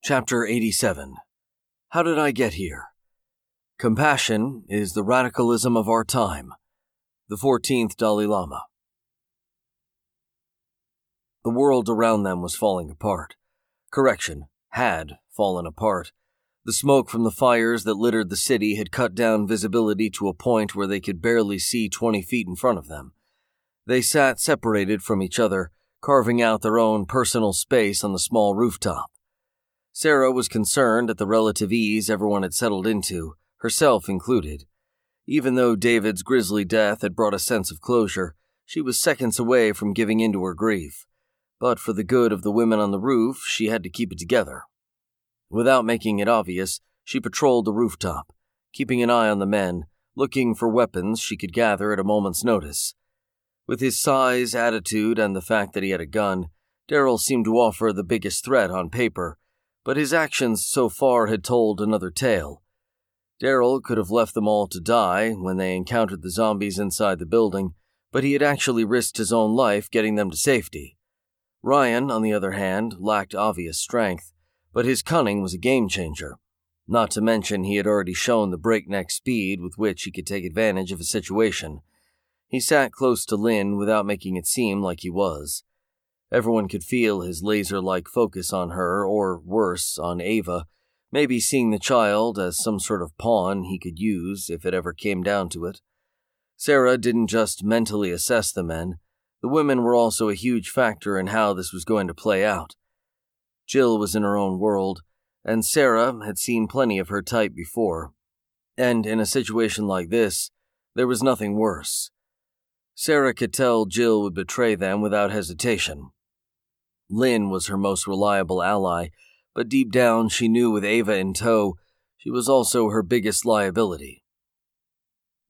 Chapter 87 How Did I Get Here? Compassion is the radicalism of our time. The 14th Dalai Lama. The world around them was falling apart. Correction, had fallen apart. The smoke from the fires that littered the city had cut down visibility to a point where they could barely see 20 feet in front of them. They sat separated from each other, carving out their own personal space on the small rooftop. Sarah was concerned at the relative ease everyone had settled into, herself included. Even though David's grisly death had brought a sense of closure, she was seconds away from giving in to her grief. But for the good of the women on the roof, she had to keep it together. Without making it obvious, she patrolled the rooftop, keeping an eye on the men, looking for weapons she could gather at a moment's notice. With his size, attitude, and the fact that he had a gun, Daryl seemed to offer the biggest threat on paper, but his actions so far had told another tale. Daryl could have left them all to die when they encountered the zombies inside the building, but he had actually risked his own life getting them to safety. Ryan, on the other hand, lacked obvious strength, but his cunning was a game changer. Not to mention, he had already shown the breakneck speed with which he could take advantage of a situation. He sat close to Lynn without making it seem like he was. Everyone could feel his laser like focus on her, or worse, on Ava, maybe seeing the child as some sort of pawn he could use if it ever came down to it. Sarah didn't just mentally assess the men, the women were also a huge factor in how this was going to play out. Jill was in her own world, and Sarah had seen plenty of her type before. And in a situation like this, there was nothing worse. Sarah could tell Jill would betray them without hesitation. Lynn was her most reliable ally, but deep down she knew with Ava in tow, she was also her biggest liability.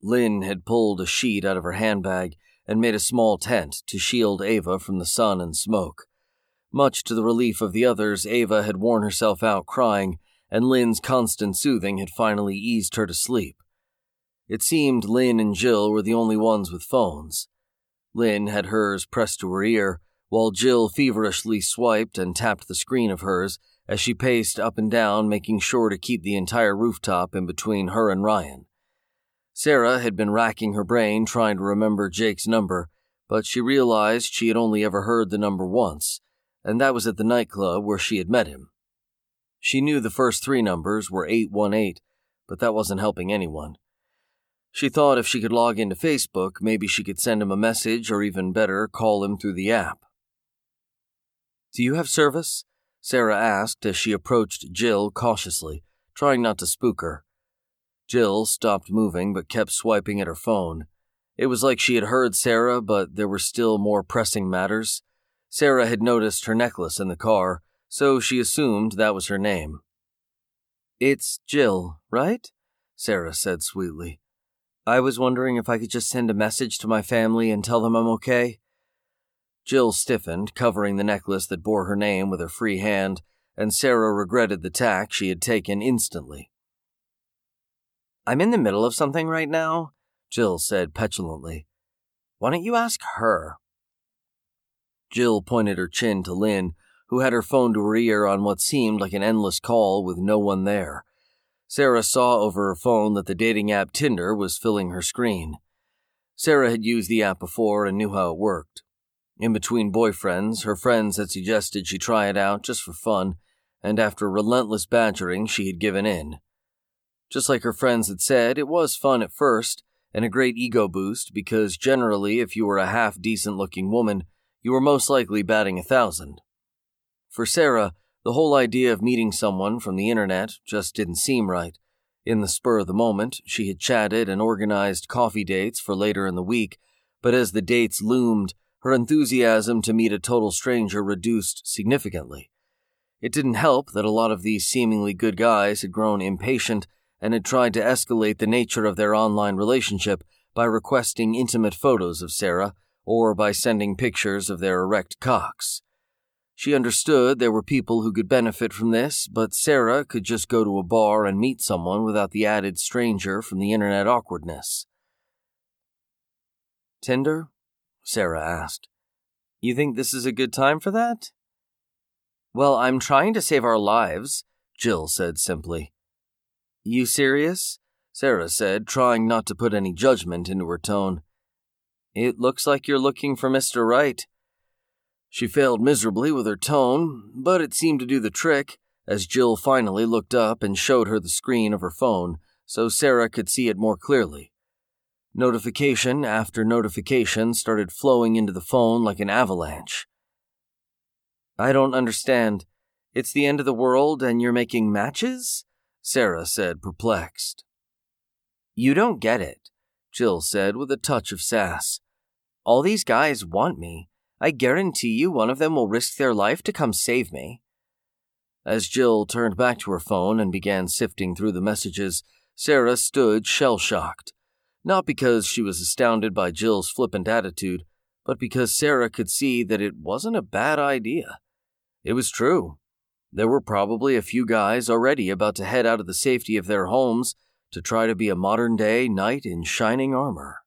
Lynn had pulled a sheet out of her handbag and made a small tent to shield Ava from the sun and smoke. Much to the relief of the others, Ava had worn herself out crying, and Lynn's constant soothing had finally eased her to sleep. It seemed Lynn and Jill were the only ones with phones. Lynn had hers pressed to her ear, while Jill feverishly swiped and tapped the screen of hers as she paced up and down, making sure to keep the entire rooftop in between her and Ryan. Sarah had been racking her brain trying to remember Jake's number, but she realized she had only ever heard the number once, and that was at the nightclub where she had met him. She knew the first three numbers were 818, but that wasn't helping anyone. She thought if she could log into Facebook, maybe she could send him a message or even better, call him through the app. Do you have service? Sarah asked as she approached Jill cautiously, trying not to spook her. Jill stopped moving but kept swiping at her phone. It was like she had heard Sarah, but there were still more pressing matters. Sarah had noticed her necklace in the car, so she assumed that was her name. It's Jill, right? Sarah said sweetly. I was wondering if I could just send a message to my family and tell them I'm okay. Jill stiffened, covering the necklace that bore her name with her free hand, and Sarah regretted the tack she had taken instantly. I'm in the middle of something right now, Jill said petulantly. Why don't you ask her? Jill pointed her chin to Lynn, who had her phone to her ear on what seemed like an endless call with no one there. Sarah saw over her phone that the dating app Tinder was filling her screen. Sarah had used the app before and knew how it worked. In between boyfriends, her friends had suggested she try it out just for fun, and after relentless badgering, she had given in. Just like her friends had said, it was fun at first, and a great ego boost because generally, if you were a half decent looking woman, you were most likely batting a thousand. For Sarah, the whole idea of meeting someone from the internet just didn't seem right. In the spur of the moment, she had chatted and organized coffee dates for later in the week, but as the dates loomed, her enthusiasm to meet a total stranger reduced significantly. It didn't help that a lot of these seemingly good guys had grown impatient and had tried to escalate the nature of their online relationship by requesting intimate photos of Sarah or by sending pictures of their erect cocks. She understood there were people who could benefit from this, but Sarah could just go to a bar and meet someone without the added stranger from the internet awkwardness. Tinder? Sarah asked. You think this is a good time for that? Well, I'm trying to save our lives, Jill said simply. You serious? Sarah said, trying not to put any judgment into her tone. It looks like you're looking for Mr. Right. She failed miserably with her tone, but it seemed to do the trick as Jill finally looked up and showed her the screen of her phone so Sarah could see it more clearly. Notification after notification started flowing into the phone like an avalanche. I don't understand. It's the end of the world and you're making matches? Sarah said, perplexed. You don't get it, Jill said with a touch of sass. All these guys want me. I guarantee you one of them will risk their life to come save me. As Jill turned back to her phone and began sifting through the messages, Sarah stood shell shocked. Not because she was astounded by Jill's flippant attitude, but because Sarah could see that it wasn't a bad idea. It was true. There were probably a few guys already about to head out of the safety of their homes to try to be a modern day knight in shining armor.